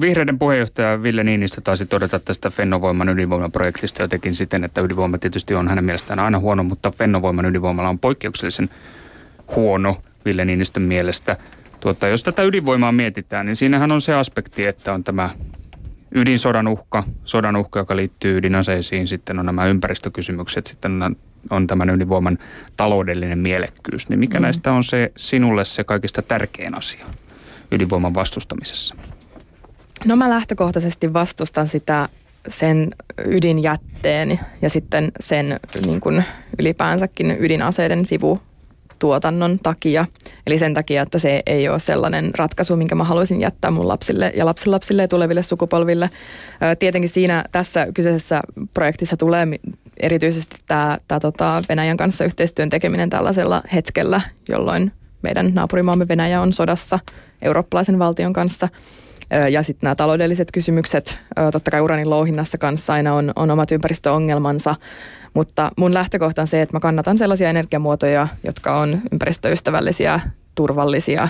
vihreiden puheenjohtaja Ville Niinistö taisi todeta tästä Fennovoiman ydinvoimaprojektista jotenkin siten, että ydinvoima tietysti on hänen mielestään aina huono, mutta Fennovoiman ydinvoimalla on poikkeuksellisen huono Ville Niinistön mielestä. Tuota, jos tätä ydinvoimaa mietitään, niin siinähän on se aspekti, että on tämä ydinsodan uhka, sodan uhka, joka liittyy ydinaseisiin, sitten on nämä ympäristökysymykset, sitten on, on tämän ydinvoiman taloudellinen mielekkyys. Niin mikä mm. näistä on se sinulle se kaikista tärkein asia ydinvoiman vastustamisessa? No mä lähtökohtaisesti vastustan sitä sen ydinjätteen ja sitten sen niin kuin ylipäänsäkin ydinaseiden sivu tuotannon takia. Eli sen takia, että se ei ole sellainen ratkaisu, minkä mä haluaisin jättää mun lapsille ja lapsenlapsille ja tuleville sukupolville. Tietenkin siinä tässä kyseisessä projektissa tulee erityisesti tämä, tämä tota Venäjän kanssa yhteistyön tekeminen tällaisella hetkellä, jolloin meidän naapurimaamme Venäjä on sodassa eurooppalaisen valtion kanssa. Ja sitten nämä taloudelliset kysymykset, totta kai uranin louhinnassa kanssa aina on, on omat ympäristöongelmansa, mutta mun lähtökohta on se, että mä kannatan sellaisia energiamuotoja, jotka on ympäristöystävällisiä, turvallisia,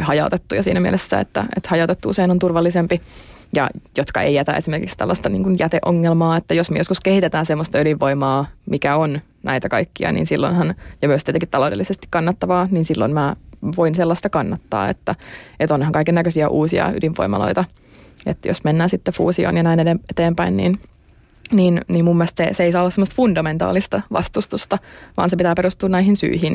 hajautettuja siinä mielessä, että, että hajautettu usein on turvallisempi ja jotka ei jätä esimerkiksi tällaista niin kuin jäteongelmaa, että jos me joskus kehitetään sellaista ydinvoimaa, mikä on näitä kaikkia, niin silloinhan, ja myös tietenkin taloudellisesti kannattavaa, niin silloin mä voin sellaista kannattaa, että, että onhan kaiken näköisiä uusia ydinvoimaloita, että jos mennään sitten fuusioon ja näin eteenpäin, niin niin, niin mun mielestä se, se ei saa olla semmoista fundamentaalista vastustusta, vaan se pitää perustua näihin syihin.